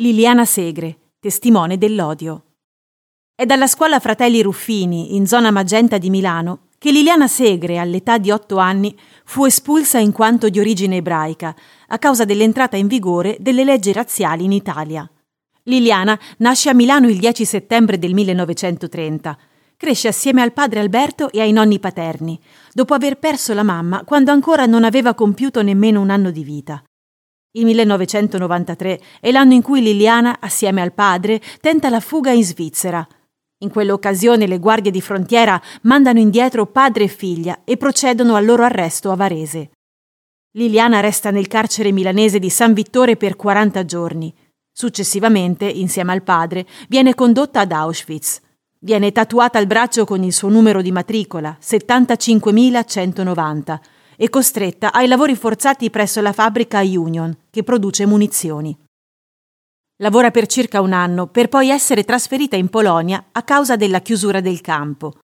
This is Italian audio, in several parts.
Liliana Segre, testimone dell'odio. È dalla scuola Fratelli Ruffini, in zona Magenta di Milano, che Liliana Segre, all'età di otto anni, fu espulsa in quanto di origine ebraica, a causa dell'entrata in vigore delle leggi razziali in Italia. Liliana nasce a Milano il 10 settembre del 1930. Cresce assieme al padre Alberto e ai nonni paterni, dopo aver perso la mamma quando ancora non aveva compiuto nemmeno un anno di vita. Il 1993 è l'anno in cui Liliana, assieme al padre, tenta la fuga in Svizzera. In quell'occasione le guardie di frontiera mandano indietro padre e figlia e procedono al loro arresto a Varese. Liliana resta nel carcere milanese di San Vittore per 40 giorni. Successivamente, insieme al padre, viene condotta ad Auschwitz. Viene tatuata al braccio con il suo numero di matricola, 75190 e costretta ai lavori forzati presso la fabbrica Union, che produce munizioni. Lavora per circa un anno per poi essere trasferita in Polonia a causa della chiusura del campo.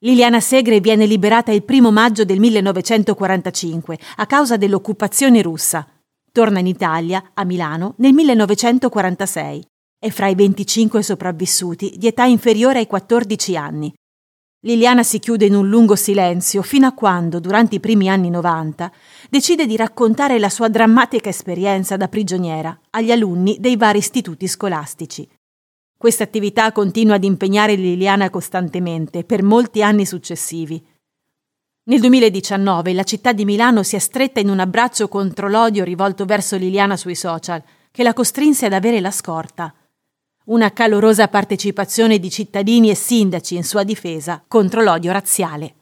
Liliana Segre viene liberata il primo maggio del 1945 a causa dell'occupazione russa. Torna in Italia, a Milano, nel 1946. È fra i 25 sopravvissuti di età inferiore ai 14 anni. Liliana si chiude in un lungo silenzio fino a quando, durante i primi anni 90, decide di raccontare la sua drammatica esperienza da prigioniera agli alunni dei vari istituti scolastici. Questa attività continua ad impegnare Liliana costantemente per molti anni successivi. Nel 2019 la città di Milano si è stretta in un abbraccio contro l'odio rivolto verso Liliana sui social, che la costrinse ad avere la scorta una calorosa partecipazione di cittadini e sindaci in sua difesa contro l'odio razziale.